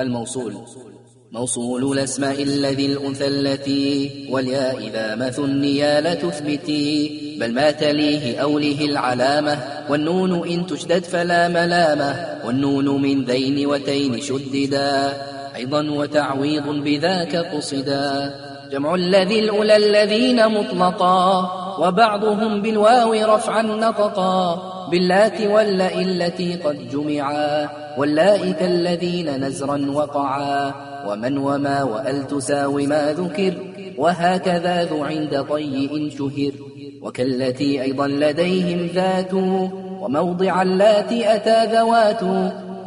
الموصول. موصول الأسماء الذي الأنثى التي والياء إذا ما ثنيا لا تثبتي بل ما تليه أوله العلامة والنون إن تشدد فلا ملامة والنون من ذين وتين شددا أيضا وتعويض بذاك قصدا. جمع الذي الأولى الذين مطلقا وبعضهم بالواو رفعا نطقا باللات واللئ التي قد جمعا واللائك الذين نزرا وقعا ومن وما وأل تساوي ما ذكر وهكذا ذو عند طيء شهر وكالتي أيضا لديهم ذات وموضع اللاتي أتى ذوات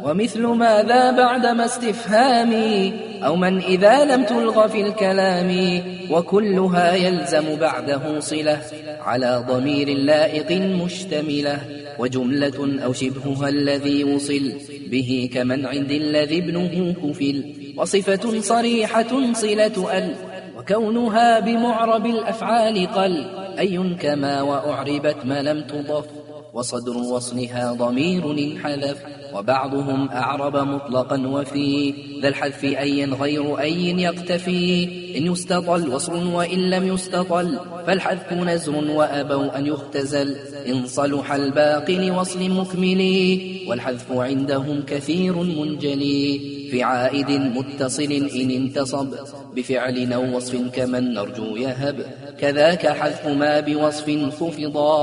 ومثل ماذا بعدما استفهامي؟ أو من إذا لم تلغ في الكلام؟ وكلها يلزم بعده صلة على ضمير لائق مشتملة. وجملة أو شبهها الذي وصل به كمن عند الذي ابنه كفل. وصفة صريحة صلة أل. وكونها بمعرب الأفعال قل. أي كما وأعربت ما لم تضف. وصدر وصلها ضمير انحذف وبعضهم أعرب مطلقا وفي ذا الحذف أيا غير أي يقتفي؟ إن يستطل وصل وإن لم يستطل فالحذف نزر وأبوا أن يختزل. إن صلح الباقي لوصل مكمل والحذف عندهم كثير منجلي. في عائد متصل إن انتصب بفعل أو وصف كمن نرجو يهب. كذاك حذف ما بوصف خفضا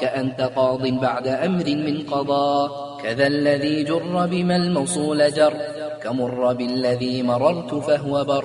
كأنت قاض بعد أمر من قضاء كذا الذي جر بما الموصول جر كمر بالذي مررت فهو بر.